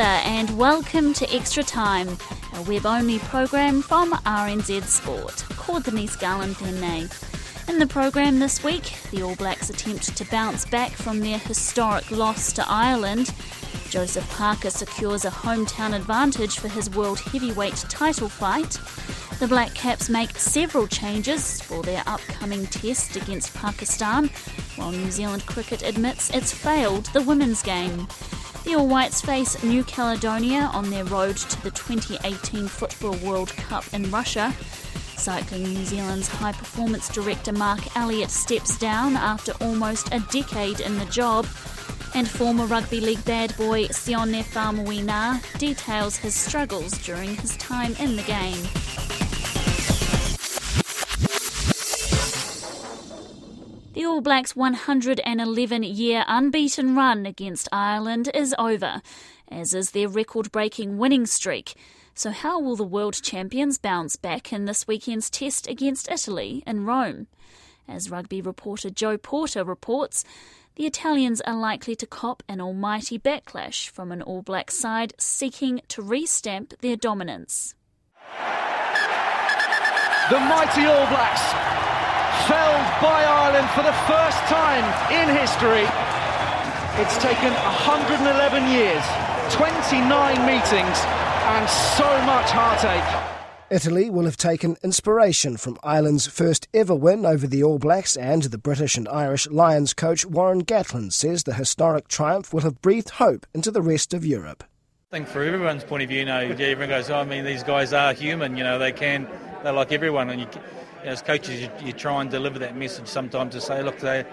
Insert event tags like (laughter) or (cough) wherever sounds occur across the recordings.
And welcome to Extra Time, a web-only program from RNZ Sport. Ko Denise Garland tēnei. In the program this week, the All Blacks attempt to bounce back from their historic loss to Ireland. Joseph Parker secures a hometown advantage for his world heavyweight title fight. The Black Caps make several changes for their upcoming test against Pakistan, while New Zealand cricket admits it's failed the women's game. The All Whites face New Caledonia on their road to the 2018 Football World Cup in Russia. Cycling New Zealand's high performance director Mark Elliott steps down after almost a decade in the job. And former rugby league bad boy Sione Faumuina details his struggles during his time in the game. All Blacks' 111 year unbeaten run against Ireland is over, as is their record breaking winning streak. So, how will the world champions bounce back in this weekend's test against Italy in Rome? As rugby reporter Joe Porter reports, the Italians are likely to cop an almighty backlash from an All Black side seeking to restamp their dominance. The mighty All Blacks felled by Ireland for the first time in history. It's taken 111 years, 29 meetings, and so much heartache. Italy will have taken inspiration from Ireland's first ever win over the All Blacks, and the British and Irish Lions coach Warren Gatland says the historic triumph will have breathed hope into the rest of Europe. I think from everyone's point of view, you know, everyone goes, oh, I mean, these guys are human, you know, they can, they're like everyone, and you you know, as coaches, you, you, try and deliver that message sometimes to say, look, they,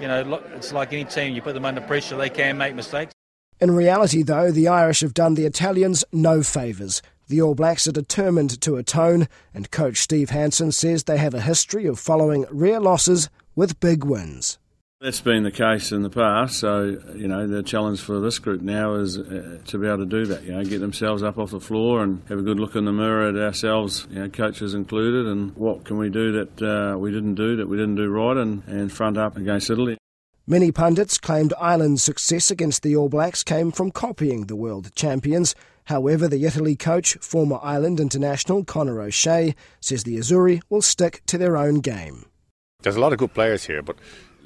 you know, look, it's like any team. You put them under pressure, they can make mistakes. In reality, though, the Irish have done the Italians no favours. The All Blacks are determined to atone, and coach Steve Hansen says they have a history of following rare losses with big wins. That's been the case in the past, so you know the challenge for this group now is uh, to be able to do that. You know, get themselves up off the floor and have a good look in the mirror at ourselves, you know, coaches included, and what can we do that uh, we didn't do, that we didn't do right, and, and front up against Italy. Many pundits claimed Ireland's success against the All Blacks came from copying the world champions. However, the Italy coach, former Ireland international Conor O'Shea, says the Azzurri will stick to their own game. There's a lot of good players here, but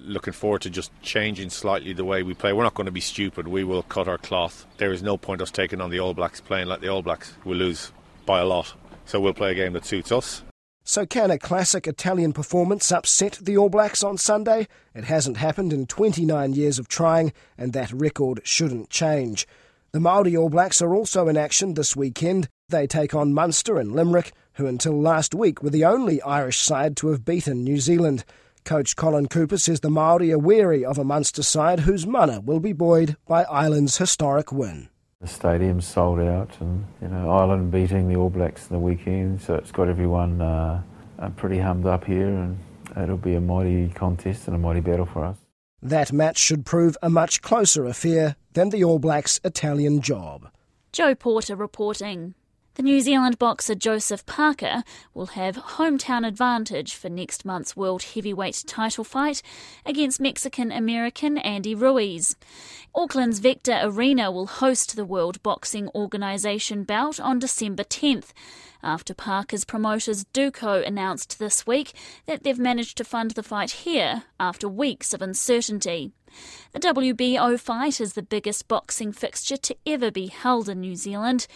looking forward to just changing slightly the way we play. We're not going to be stupid. We will cut our cloth. There is no point us taking on the All Blacks playing like the All Blacks. We'll lose by a lot. So we'll play a game that suits us. So can a classic Italian performance upset the All Blacks on Sunday? It hasn't happened in 29 years of trying, and that record shouldn't change. The Māori All Blacks are also in action this weekend. They take on Munster and Limerick, who until last week were the only Irish side to have beaten New Zealand. Coach Colin Cooper says the Maori are wary of a Munster side whose mana will be buoyed by Ireland's historic win. The stadium's sold out, and you know Ireland beating the All Blacks in the weekend, so it's got everyone uh, uh, pretty hummed up here, and it'll be a mighty contest and a mighty battle for us. That match should prove a much closer affair than the All Blacks' Italian job. Joe Porter reporting. The New Zealand boxer Joseph Parker will have hometown advantage for next month's World Heavyweight title fight against Mexican American Andy Ruiz. Auckland's Vector Arena will host the World Boxing Organisation bout on December 10th, after Parker's promoters Duco announced this week that they've managed to fund the fight here after weeks of uncertainty. The WBO fight is the biggest boxing fixture to ever be held in New Zealand.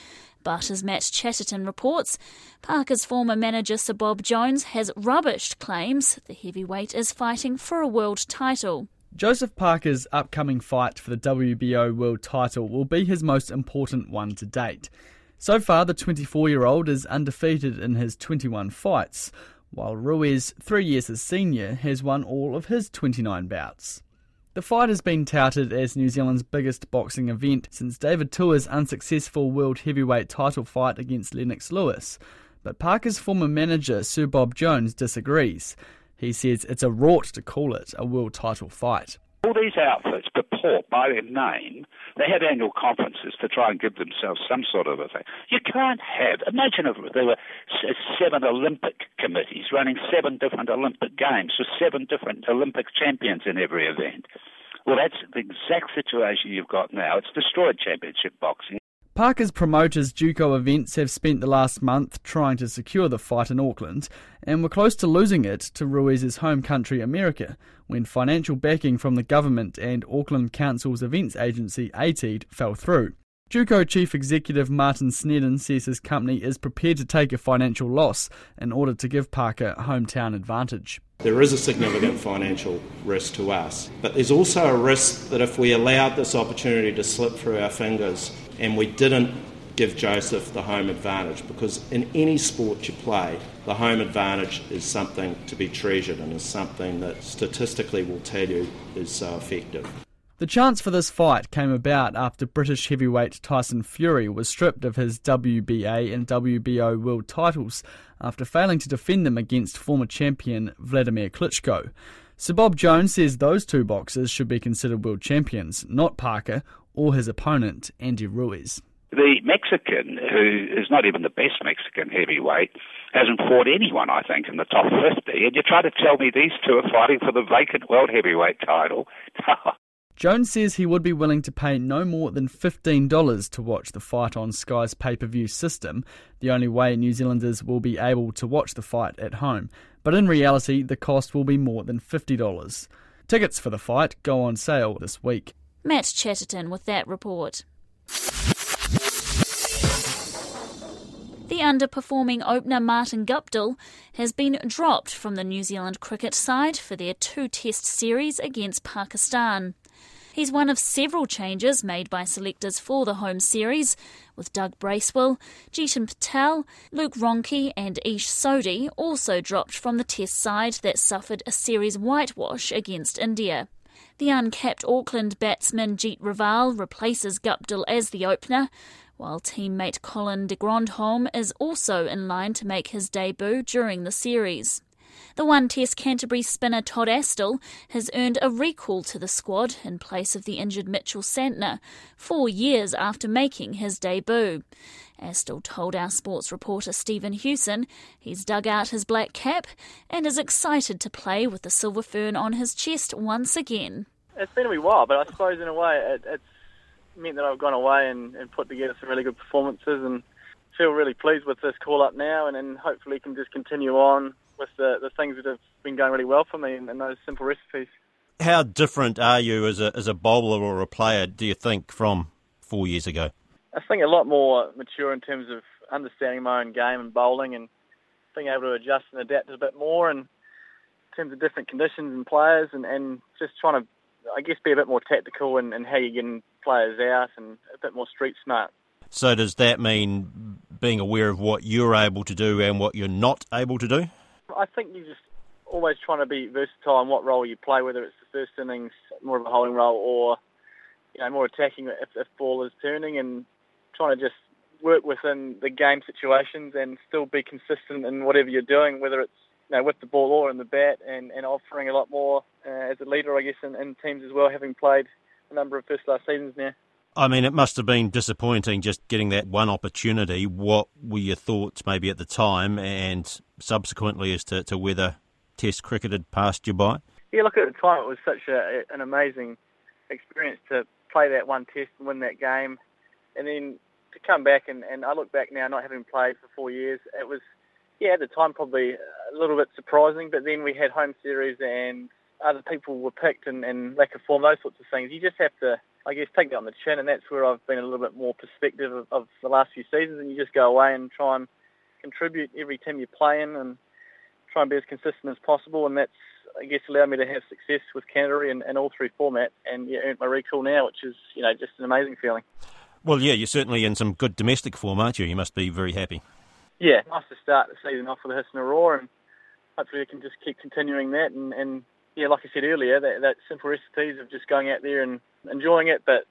But as Matt Chatterton reports, Parker's former manager Sir Bob Jones has rubbished claims the heavyweight is fighting for a world title. Joseph Parker's upcoming fight for the WBO world title will be his most important one to date. So far, the 24 year old is undefeated in his 21 fights, while Ruiz, three years his senior, has won all of his 29 bouts. The fight has been touted as New Zealand's biggest boxing event since David Tua's unsuccessful world heavyweight title fight against Lennox Lewis. But Parker's former manager, Sir Bob Jones, disagrees. He says it's a rort to call it a world title fight. All these outfits purport by their name, they have annual conferences to try and give themselves some sort of a thing. You can't have, imagine if there were uh, seven Olympic committees running seven different Olympic games with seven different Olympic champions in every event. Well, that's the exact situation you've got now. It's destroyed championship boxing. Parker's promoters Duco Events have spent the last month trying to secure the fight in Auckland and were close to losing it to Ruiz's home country America when financial backing from the government and Auckland Council's events agency ATEED fell through. Duco Chief Executive Martin Snedden says his company is prepared to take a financial loss in order to give Parker a hometown advantage. There is a significant financial risk to us, but there's also a risk that if we allowed this opportunity to slip through our fingers and we didn't give Joseph the home advantage because in any sport you play, the home advantage is something to be treasured and is something that statistically will tell you is so effective. The chance for this fight came about after British heavyweight Tyson Fury was stripped of his WBA and WBO world titles after failing to defend them against former champion Vladimir Klitschko. Sir Bob Jones says those two boxers should be considered world champions, not Parker or his opponent, Andy Ruiz. The Mexican, who is not even the best Mexican heavyweight, hasn't fought anyone, I think, in the top 50. And you try to tell me these two are fighting for the vacant world heavyweight title? (laughs) Jones says he would be willing to pay no more than $15 to watch the fight on Sky's pay per view system, the only way New Zealanders will be able to watch the fight at home. But in reality, the cost will be more than $50. Tickets for the fight go on sale this week. Matt Chatterton with that report. The underperforming opener Martin Guptill has been dropped from the New Zealand cricket side for their two test series against Pakistan. He's one of several changes made by selectors for the home series, with Doug Bracewell, Jeetan Patel, Luke Ronchi, and Ish Sodhi also dropped from the test side that suffered a series whitewash against India. The uncapped Auckland batsman Jeet Raval replaces Guptill as the opener, while teammate Colin de Grandhomme is also in line to make his debut during the series. The one test Canterbury spinner Todd Astle has earned a recall to the squad in place of the injured Mitchell Santner, four years after making his debut. Astle told our sports reporter Stephen Hewson he's dug out his black cap and is excited to play with the silver fern on his chest once again. It's been a wee while, but I suppose in a way it, it's meant that I've gone away and, and put together some really good performances and feel really pleased with this call up now and, and hopefully can just continue on with the, the things that have been going really well for me and, and those simple recipes. How different are you as a, as a bowler or a player, do you think, from four years ago? I think a lot more mature in terms of understanding my own game and bowling and being able to adjust and adapt a bit more and in terms of different conditions and players and, and just trying to, I guess, be a bit more tactical in, in how you're getting players out and a bit more street smart. So does that mean being aware of what you're able to do and what you're not able to do? I think you're just always trying to be versatile in what role you play, whether it's the first innings, more of a holding role, or you know more attacking if, if ball is turning, and trying to just work within the game situations and still be consistent in whatever you're doing, whether it's you know, with the ball or in the bat, and, and offering a lot more uh, as a leader, I guess, in, in teams as well, having played a number of first class seasons now. I mean, it must have been disappointing just getting that one opportunity. What were your thoughts maybe at the time and subsequently as to, to whether Test cricket had passed you by? Yeah, look, at the time it was such a, an amazing experience to play that one Test and win that game. And then to come back, and, and I look back now, not having played for four years, it was, yeah, at the time probably a little bit surprising, but then we had home series and other people were picked and, and lack of form, those sorts of things. You just have to I guess, take that on the chin, and that's where I've been a little bit more perspective of, of the last few seasons. And you just go away and try and contribute every team you play in, and try and be as consistent as possible. And that's, I guess, allowed me to have success with Canterbury and, and all three formats, and yeah, earned my recall now, which is, you know, just an amazing feeling. Well, yeah, you're certainly in some good domestic form, aren't you? You must be very happy. Yeah, nice to start the season off with a hiss and a roar, and hopefully we can just keep continuing that. And, and yeah, like I said earlier, that, that simple recipes of just going out there and enjoying it, but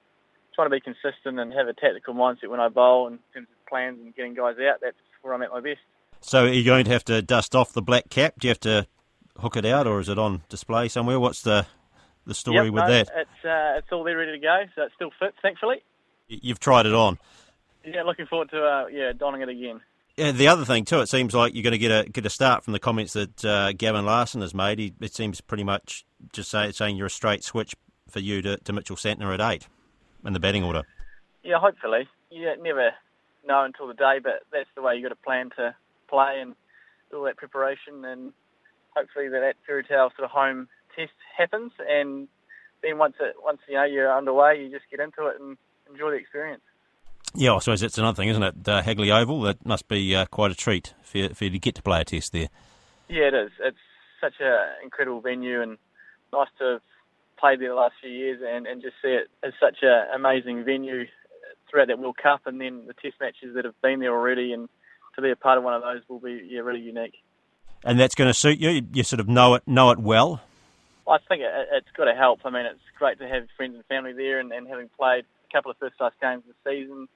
trying to be consistent and have a tactical mindset when I bowl in terms of plans and getting guys out. That's where I'm at my best. So are you going to have to dust off the black cap? Do you have to hook it out, or is it on display somewhere? What's the the story yep, with no, that? It's uh, it's all there ready to go, so it still fits, thankfully. You've tried it on. Yeah, looking forward to uh, yeah donning it again. The other thing too, it seems like you're going to get a get a start from the comments that uh, Gavin Larsen has made. He, it seems pretty much just say, saying you're a straight switch for you to, to Mitchell Santner at eight in the batting order. Yeah, hopefully. You never know until the day, but that's the way you got to plan to play and do all that preparation, and hopefully that, that fairy tale sort of home test happens, and then once it once you know you're underway, you just get into it and enjoy the experience. Yeah, I suppose that's another thing, isn't it? Uh, Hagley Oval, that must be uh, quite a treat for you, for you to get to play a test there. Yeah, it is. It's such an incredible venue and nice to have played there the last few years and, and just see it as such an amazing venue throughout that World Cup and then the test matches that have been there already and to be a part of one of those will be yeah, really unique. And that's going to suit you? You sort of know it know it well? I think it, it's got to help. I mean, it's great to have friends and family there and, and having played couple of first class games this season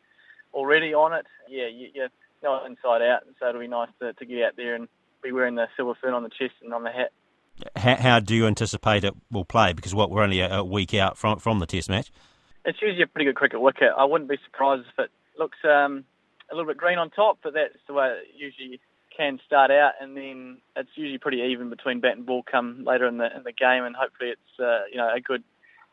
already on it, yeah, you, you know inside out. So it'll be nice to, to get out there and be wearing the silver fern on the chest and on the hat. How, how do you anticipate it will play? Because what we're only a, a, week out from from the Test match. It's usually a pretty good cricket wicket. I wouldn't be surprised if it looks um, a little bit green on top, but that's the way it usually can start out, and then it's usually pretty even between bat and ball come later in the in the game, and hopefully it's uh, you know a good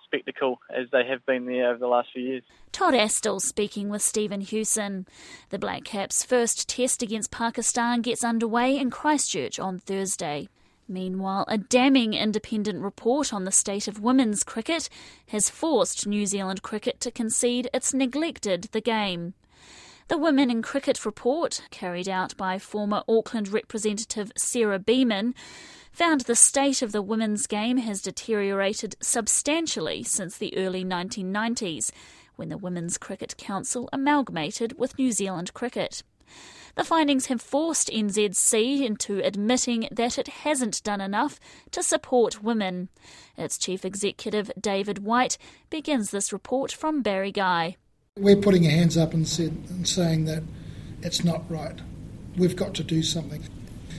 spectacle as they have been there over the last few years. Todd Astle speaking with Stephen Hewson. The Black Caps' first test against Pakistan gets underway in Christchurch on Thursday. Meanwhile, a damning independent report on the state of women's cricket has forced New Zealand cricket to concede it's neglected the game. The Women in Cricket report, carried out by former Auckland representative Sarah Beaman, found the state of the women's game has deteriorated substantially since the early 1990s, when the Women's Cricket Council amalgamated with New Zealand Cricket. The findings have forced NZC into admitting that it hasn't done enough to support women. Its chief executive, David White, begins this report from Barry Guy. We're putting our hands up and, said, and saying that it's not right. We've got to do something.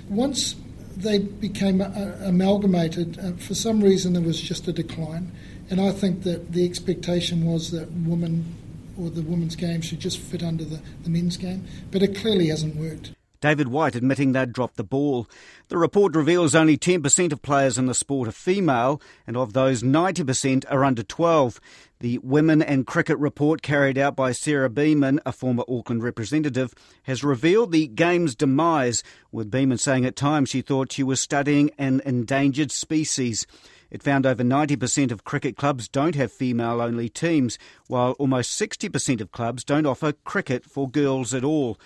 Once they became uh, amalgamated, for some reason there was just a decline. And I think that the expectation was that women or the women's game should just fit under the, the men's game, but it clearly hasn't worked. David White admitting they'd dropped the ball. The report reveals only 10% of players in the sport are female, and of those, 90% are under 12. The Women and Cricket report carried out by Sarah Beaman, a former Auckland representative, has revealed the game's demise, with Beaman saying at times she thought she was studying an endangered species. It found over 90% of cricket clubs don't have female only teams, while almost 60% of clubs don't offer cricket for girls at all.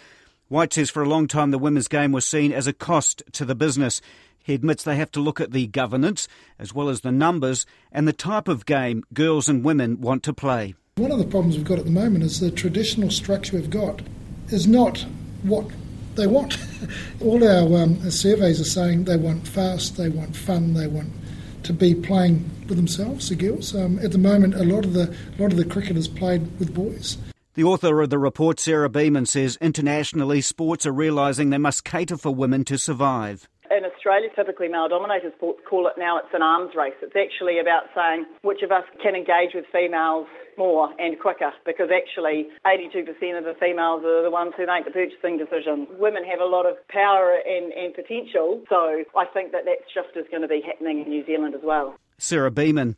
White says for a long time the women's game was seen as a cost to the business. He admits they have to look at the governance, as well as the numbers, and the type of game girls and women want to play. One of the problems we've got at the moment is the traditional structure we've got is not what they want. (laughs) All our um, surveys are saying they want fast, they want fun, they want to be playing with themselves, the girls. Um, at the moment, a lot of the a lot of the cricket is played with boys. The author of the report, Sarah Beaman, says internationally sports are realising they must cater for women to survive. In Australia, typically male dominated sports call it now it's an arms race. It's actually about saying which of us can engage with females more and quicker because actually 82% of the females are the ones who make the purchasing decisions. Women have a lot of power and, and potential, so I think that that shift is going to be happening in New Zealand as well. Sarah Beaman.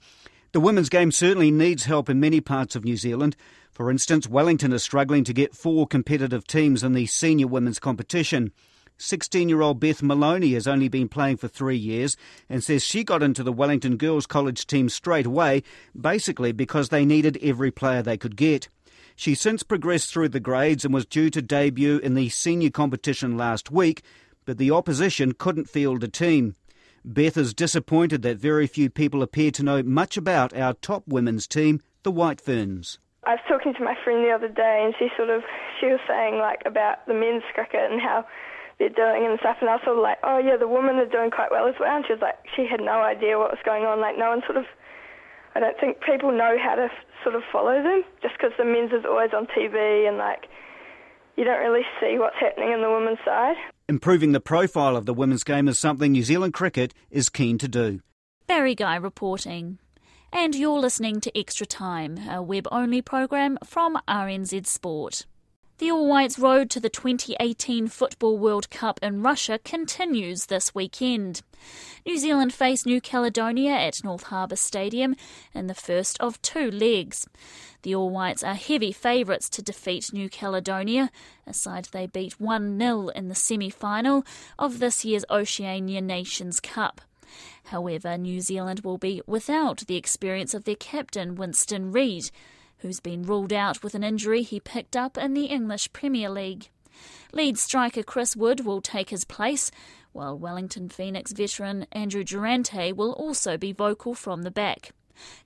The women's game certainly needs help in many parts of New Zealand. For instance, Wellington is struggling to get four competitive teams in the senior women's competition. 16 year old Beth Maloney has only been playing for three years and says she got into the Wellington Girls College team straight away, basically because they needed every player they could get. She's since progressed through the grades and was due to debut in the senior competition last week, but the opposition couldn't field a team. Beth is disappointed that very few people appear to know much about our top women's team, the White Ferns. I was talking to my friend the other day, and she sort of she was saying like about the men's cricket and how they're doing and stuff, and I was sort of like, oh yeah, the women are doing quite well as well. And she was like, she had no idea what was going on. Like no one sort of, I don't think people know how to sort of follow them just because the men's is always on TV and like you don't really see what's happening in the women's side. Improving the profile of the women's game is something New Zealand cricket is keen to do. Barry Guy reporting. And you're listening to Extra Time, a web only program from RNZ Sport. The All Whites' road to the 2018 Football World Cup in Russia continues this weekend. New Zealand face New Caledonia at North Harbour Stadium in the first of two legs. The All Whites are heavy favourites to defeat New Caledonia, a side they beat 1 0 in the semi final of this year's Oceania Nations Cup. However, New Zealand will be without the experience of their captain, Winston Reid, who's been ruled out with an injury he picked up in the English Premier League. Lead striker Chris Wood will take his place, while Wellington Phoenix veteran Andrew Durante will also be vocal from the back.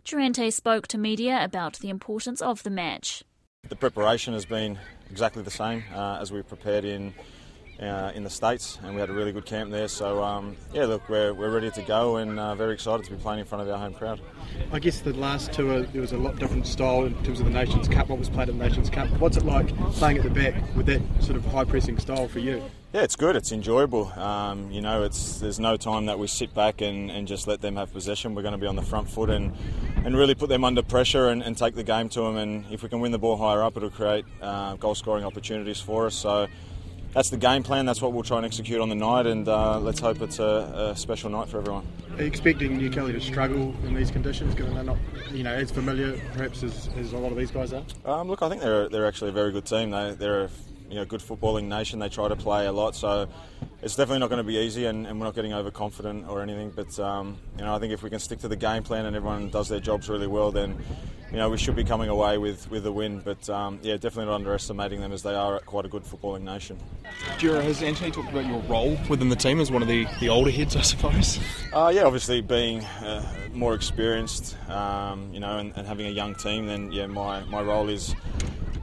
Durante spoke to media about the importance of the match. The preparation has been exactly the same uh, as we prepared in uh, in the States, and we had a really good camp there. So, um, yeah, look, we're, we're ready to go and uh, very excited to be playing in front of our home crowd. I guess the last tour, there was a lot different style in terms of the Nations Cup, what was played at the Nations Cup. What's it like playing at the back with that sort of high pressing style for you? Yeah, it's good. It's enjoyable. Um, you know, it's there's no time that we sit back and, and just let them have possession. We're going to be on the front foot and, and really put them under pressure and, and take the game to them. And if we can win the ball higher up, it'll create uh, goal scoring opportunities for us. So that's the game plan. That's what we'll try and execute on the night, and uh, let's hope it's a, a, special night for everyone. Are you expecting New Kelly to struggle in these conditions, given they're not, you know, as familiar perhaps as, as a lot of these guys are? Um, look, I think they're they're actually a very good team. They they're a you know good footballing nation. They try to play a lot, so it's definitely not going to be easy, and, and we're not getting overconfident or anything. But um, you know, I think if we can stick to the game plan and everyone does their jobs really well, then you know we should be coming away with with a win. But um, yeah, definitely not underestimating them as they are quite a good footballing nation. Dura, has Anthony talked about your role within the team as one of the, the older heads, I suppose? Uh, yeah, obviously being uh, more experienced, um, you know, and, and having a young team, then yeah, my, my role is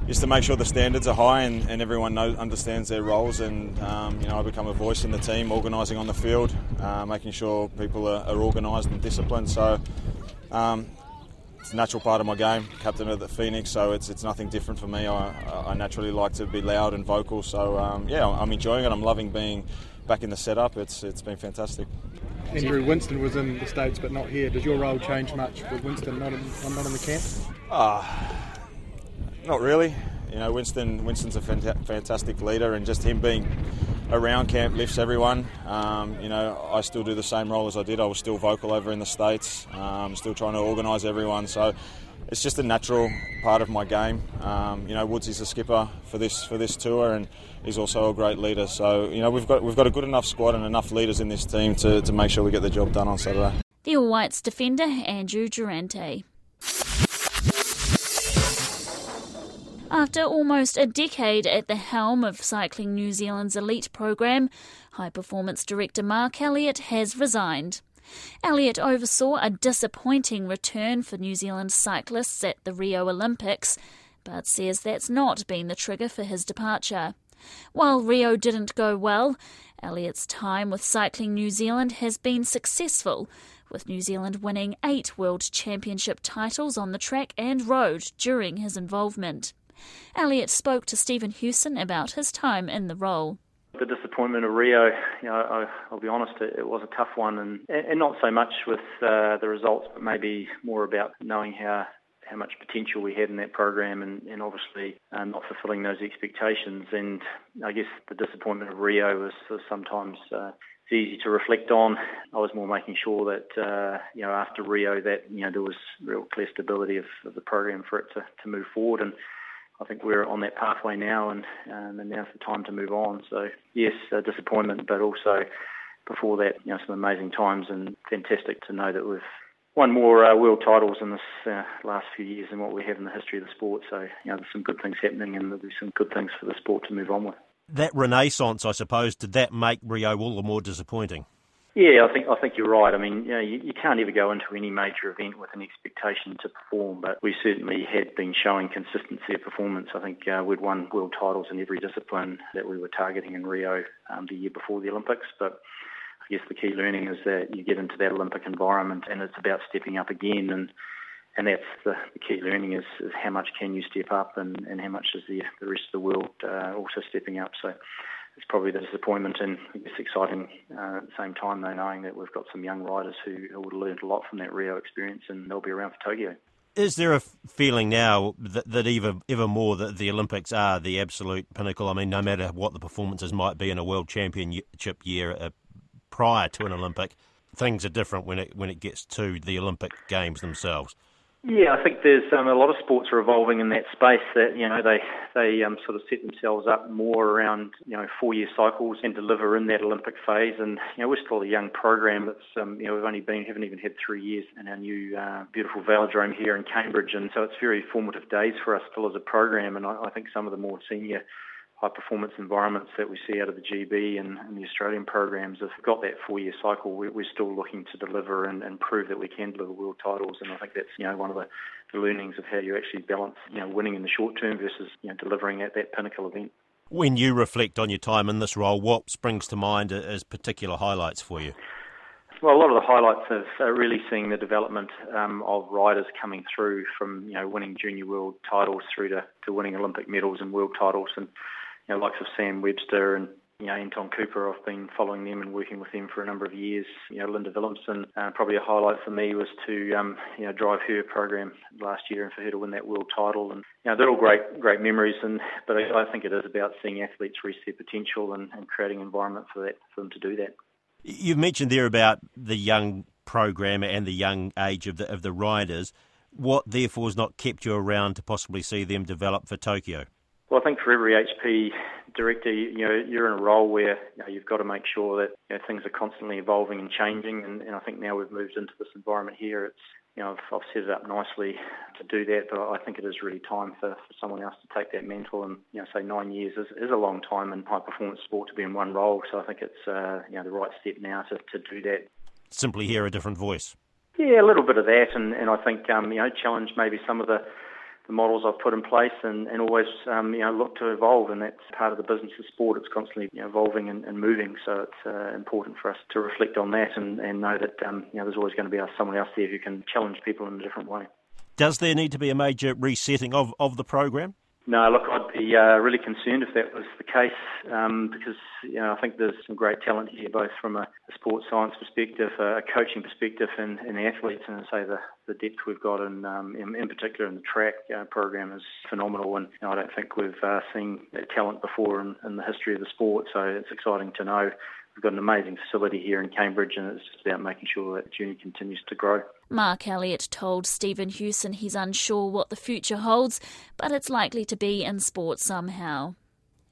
is to make sure the standards are high and, and everyone knows, understands their roles. And um, you know, I become a voice in the team, organising on the field, uh, making sure people are, are organised and disciplined. So um, it's a natural part of my game, captain of the Phoenix. So it's it's nothing different for me. I, I naturally like to be loud and vocal. So um, yeah, I'm enjoying it. I'm loving being back in the setup. It's it's been fantastic. Andrew Winston was in the states, but not here. Does your role change much with Winston not in, not in the camp? Ah. Uh, not really. You know, Winston. Winston's a fantastic leader, and just him being around camp lifts everyone. Um, you know, I still do the same role as I did. I was still vocal over in the states, um, still trying to organise everyone. So it's just a natural part of my game. Um, you know, Woods is the skipper for this for this tour, and he's also a great leader. So you know, we've got we've got a good enough squad and enough leaders in this team to, to make sure we get the job done on Saturday. The All Whites defender Andrew Durante. After almost a decade at the helm of Cycling New Zealand's elite program, high performance director Mark Elliott has resigned. Elliott oversaw a disappointing return for New Zealand cyclists at the Rio Olympics, but says that's not been the trigger for his departure. While Rio didn't go well, Elliott's time with Cycling New Zealand has been successful, with New Zealand winning eight World Championship titles on the track and road during his involvement. Elliott spoke to Stephen Hewson about his time in the role. The disappointment of Rio, you know, I, will be honest, it, it, was a tough one, and, and not so much with uh, the results, but maybe more about knowing how how much potential we had in that program, and, and obviously uh, not fulfilling those expectations. And I guess the disappointment of Rio was, was sometimes. Uh, it's easy to reflect on. I was more making sure that uh, you know after Rio that you know there was real clear stability of, of the program for it to, to move forward and I think we're on that pathway now, and um, and now's the time to move on. So yes, uh, disappointment, but also before that, you know, some amazing times, and fantastic to know that we've won more uh, world titles in this uh, last few years than what we have in the history of the sport. So you know, there's some good things happening, and there'll be some good things for the sport to move on with. That renaissance, I suppose, did that make Rio all the more disappointing? Yeah, I think I think you're right. I mean, you, know, you, you can't ever go into any major event with an expectation to perform, but we certainly had been showing consistency of performance. I think uh, we'd won world titles in every discipline that we were targeting in Rio um, the year before the Olympics, but I guess the key learning is that you get into that Olympic environment and it's about stepping up again and and that's the, the key learning is, is how much can you step up and, and how much is the the rest of the world uh, also stepping up. So it's probably the disappointment and I guess exciting uh, at the same time though knowing that we've got some young riders who, who would have learned a lot from that Rio experience and they'll be around for Tokyo. Is there a feeling now that, that even ever more that the Olympics are the absolute pinnacle? I mean, no matter what the performances might be in a World Championship year uh, prior to an Olympic, things are different when it when it gets to the Olympic Games themselves. Yeah, I think there's um, a lot of sports are evolving in that space. That you know they they um, sort of set themselves up more around you know four year cycles and deliver in that Olympic phase. And you know we're still a young program. That's um, you know we've only been haven't even had three years in our new uh, beautiful velodrome here in Cambridge, and so it's very formative days for us still as a program. And I, I think some of the more senior high performance environments that we see out of the GB and, and the Australian programs have got that four year cycle. We, are still looking to deliver and, and, prove that we can deliver world titles, and I think that's you know one of the, learnings of how you actually balance you know winning in the short term versus you know delivering at that pinnacle event. When you reflect on your time in this role, what springs to mind as particular highlights for you? Well, a lot of the highlights of uh, really seeing the development um, of riders coming through from you know winning junior world titles through to, to winning Olympic medals and world titles, and you know, likes of Sam Webster and you know, Anton Cooper, I've been following them and working with them for a number of years. You know, Linda Villumsen, uh, probably a highlight for me was to, um, you know, drive her program last year and for her to win that world title. And, you know, they're all great, great memories. And, but I, I think it is about seeing athletes reach their potential and, and creating an environment for that, for them to do that. You've mentioned there about the young program and the young age of the, of the riders. What, therefore, has not kept you around to possibly see them develop for Tokyo? Well, I think for every HP director, you know, you're in a role where you know, you've got to make sure that you know, things are constantly evolving and changing. And, and I think now we've moved into this environment here. It's you know, I've, I've set it up nicely to do that, but I think it is really time for, for someone else to take that mantle. And you know, say nine years is, is a long time in high performance sport to be in one role. So I think it's uh, you know the right step now to, to do that. Simply hear a different voice. Yeah, a little bit of that, and, and I think um, you know challenge maybe some of the the models I've put in place and, and always um, you know look to evolve and that's part of the business of sport it's constantly you know, evolving and, and, moving so it's uh, important for us to reflect on that and, and know that um, you know there's always going to be someone else there who can challenge people in a different way. Does there need to be a major resetting of, of the program? No, look, I'd be uh, really concerned if that was the case um, because you know I think there's some great talent here, both from a, a sports science perspective, a coaching perspective, and, and the athletes, and I say the, the depth we've got, in, um, in, in particular in the track uh, program is phenomenal, and you know, I don't think we've uh, seen that talent before in, in the history of the sport. So it's exciting to know We've got an amazing facility here in Cambridge, and it's just about making sure that junior continues to grow. Mark Elliott told Stephen Hewson he's unsure what the future holds, but it's likely to be in sport somehow.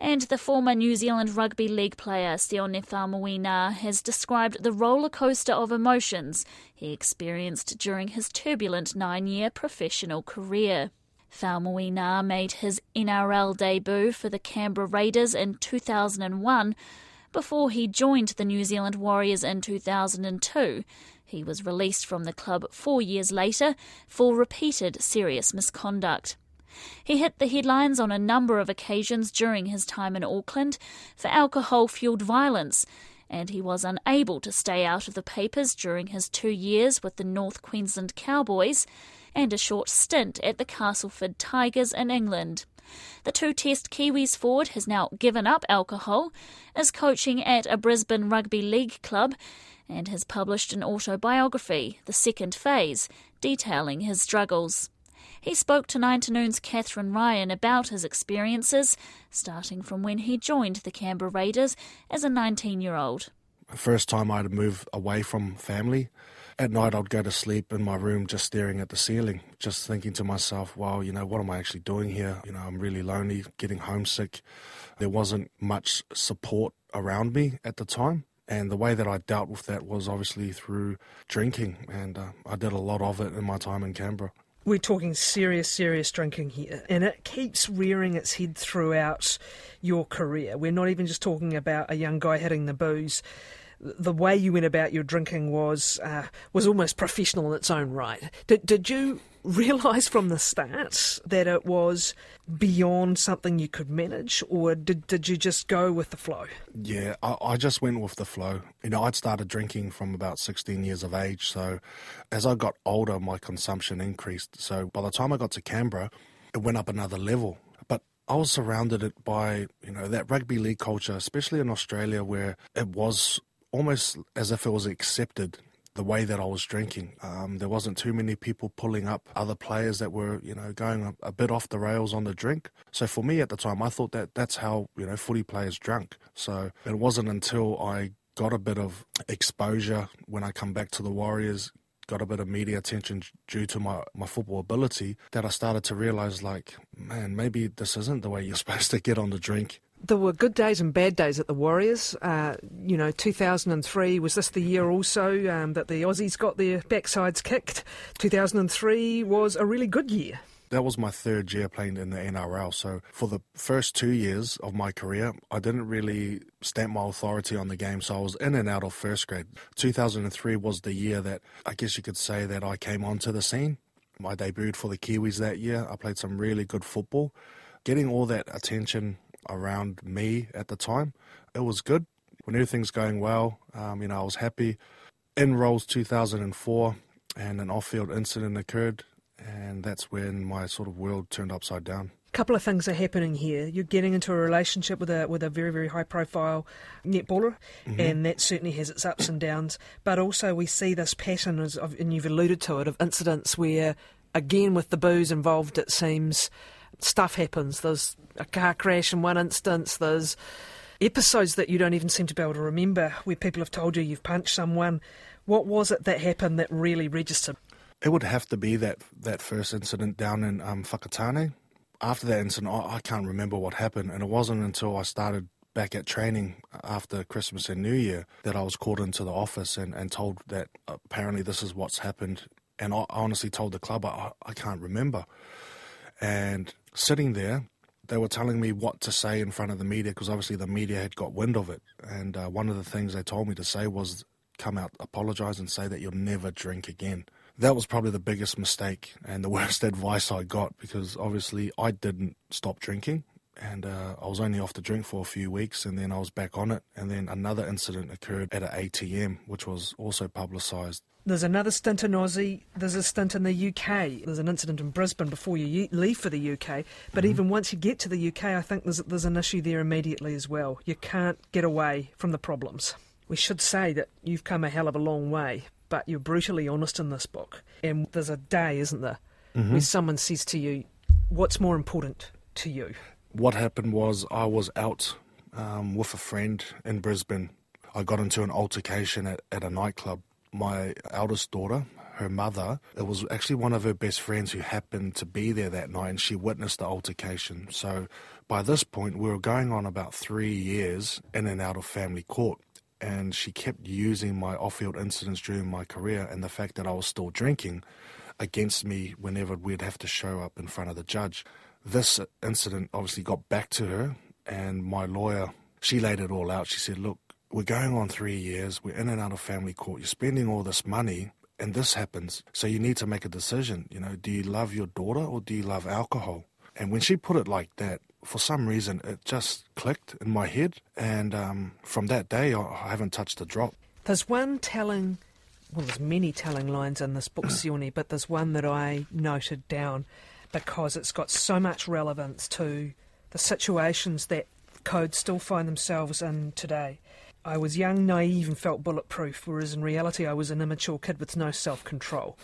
And the former New Zealand Rugby League player Sione Faumuina has described the roller coaster of emotions he experienced during his turbulent nine year professional career. Faumuina made his NRL debut for the Canberra Raiders in 2001 before he joined the New Zealand Warriors in 2002. He was released from the club four years later for repeated serious misconduct. He hit the headlines on a number of occasions during his time in Auckland for alcohol fueled violence, and he was unable to stay out of the papers during his two years with the North Queensland Cowboys and a short stint at the Castleford Tigers in England. The two test Kiwis forward has now given up alcohol, is coaching at a Brisbane Rugby League club, and has published an autobiography, The Second Phase, detailing his struggles. He spoke to 9 to Noon's Kathryn Ryan about his experiences, starting from when he joined the Canberra Raiders as a 19 year old. First time I had to move away from family at night I'd go to sleep in my room just staring at the ceiling, just thinking to myself, wow, you know, what am I actually doing here? You know, I'm really lonely, getting homesick. There wasn't much support around me at the time. And the way that I dealt with that was obviously through drinking, and uh, I did a lot of it in my time in Canberra. We're talking serious, serious drinking here, and it keeps rearing its head throughout your career. We're not even just talking about a young guy hitting the booze the way you went about your drinking was uh, was almost professional in its own right. Did did you (laughs) realise from the start that it was beyond something you could manage, or did did you just go with the flow? Yeah, I, I just went with the flow. You know, I'd started drinking from about 16 years of age, so as I got older, my consumption increased. So by the time I got to Canberra, it went up another level. But I was surrounded by you know that rugby league culture, especially in Australia, where it was almost as if it was accepted the way that I was drinking. Um, there wasn't too many people pulling up other players that were, you know, going a, a, bit off the rails on the drink. So for me at the time, I thought that that's how, you know, footy players drunk. So it wasn't until I got a bit of exposure when I come back to the Warriors, got a bit of media attention due to my, my football ability that I started to realize like, man, maybe this isn't the way you're (laughs) supposed to get on the drink there were good days and bad days at the Warriors. Uh, you know, 2003 was this the year also um, that the Aussies got their backsides kicked. 2003 was a really good year. That was my third year playing in the NRL. So for the first two years of my career, I didn't really stamp my authority on the game. So I was in and out of first grade. 2003 was the year that I guess you could say that I came onto the scene. I debuted for the Kiwis that year. I played some really good football. Getting all that attention around me at the time. It was good. When everything's going well, um, you know, I was happy. In Rolls 2004, and an off field incident occurred, and that's when my sort of world turned upside down A couple of things are happening here. You're getting into a relationship with a with a very very high profile netballer, mm-hmm. and that certainly has its ups and downs. But also we see this pattern, of, and you've alluded to it, of incidents where, again with the booze involved, it seems stuff happens. There's a car crash in one instance. There's episodes that you don't even seem to be able to remember where people have told you you've punched someone. What was it that happened that really registered? It would have to be that that first incident down in um, Whakatane. After that incident, I, I can't remember what happened, and it wasn't until I started back at training after Christmas and New Year that I was called into the office and, and told that apparently this is what's happened. And I honestly told the club I, I can't remember. And sitting there, they were telling me what to say in front of the media because obviously the media had got wind of it. And uh, one of the things they told me to say was come out, apologize, and say that you'll never drink again. That was probably the biggest mistake and the (laughs) worst advice I got because obviously I didn't stop drinking and uh, I was only off the drink for a few weeks, and then I was back on it. And then another incident occurred at an ATM, which was also publicised. There's another stint in Aussie. There's a stint in the UK. There's an incident in Brisbane before you leave for the UK. But mm-hmm. even once you get to the UK, I think there's there's an issue there immediately as well. You can't get away from the problems. We should say that you've come a hell of a long way, but you're brutally honest in this book. And there's a day, isn't there, mm-hmm. where someone says to you, "What's more important to you?" what happened was I was out um, with a friend in Brisbane. I got into an altercation at, at a nightclub. My eldest daughter, her mother, it was actually one of her best friends who happened to be there that night and she witnessed the altercation. So by this point, we were going on about three years in and out of family court. And she kept using my off field incidents during my career and the fact that I was still drinking against me whenever we'd have to show up in front of the judge. This incident obviously got back to her, and my lawyer, she laid it all out. She said, Look, we're going on three years, we're in and out of family court, you're spending all this money, and this happens. So you need to make a decision. You know, do you love your daughter or do you love alcohol? And when she put it like that, for some reason, it just clicked in my head. And um, from that day, I haven't touched a drop. There's one telling, well, there's many telling lines in this book, (clears throat) Sione, but there's one that I noted down because it's got so much relevance to the situations that codes still find themselves in today. I was young, naive, and felt bulletproof, whereas in reality I was an immature kid with no self control.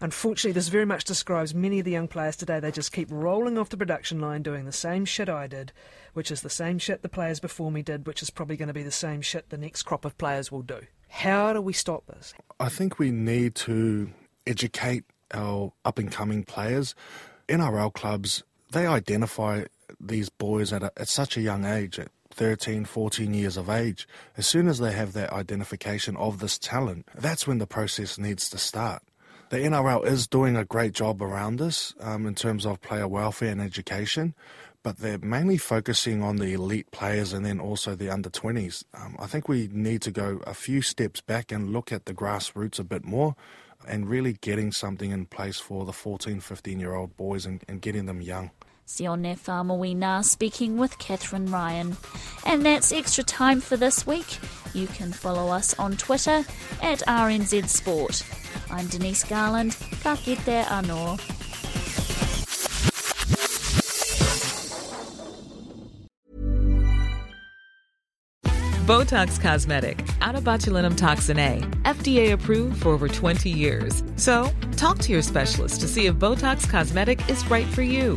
Unfortunately, this very much describes many of the young players today. They just keep rolling off the production line doing the same shit I did, which is the same shit the players before me did, which is probably going to be the same shit the next crop of players will do. How do we stop this? I think we need to educate our up and coming players NRL clubs, they identify these boys at, a, at such a young age, at 13, 14 years of age. As soon as they have that identification of this talent, that's when the process needs to start. The NRL is doing a great job around this um, in terms of player welfare and education, but they're mainly focusing on the elite players and then also the under 20s. Um, I think we need to go a few steps back and look at the grassroots a bit more and really getting something in place for the 14, 15 year old boys and, and getting them young. Sione Faumuina speaking with Kathryn Ryan. And that's extra time for this week. You can follow us on Twitter at RNZ Sport. I'm Denise Garland. Ka kite anō. Botox Cosmetic, out of botulinum toxin A, FDA approved for over 20 years. So, talk to your specialist to see if Botox Cosmetic is right for you.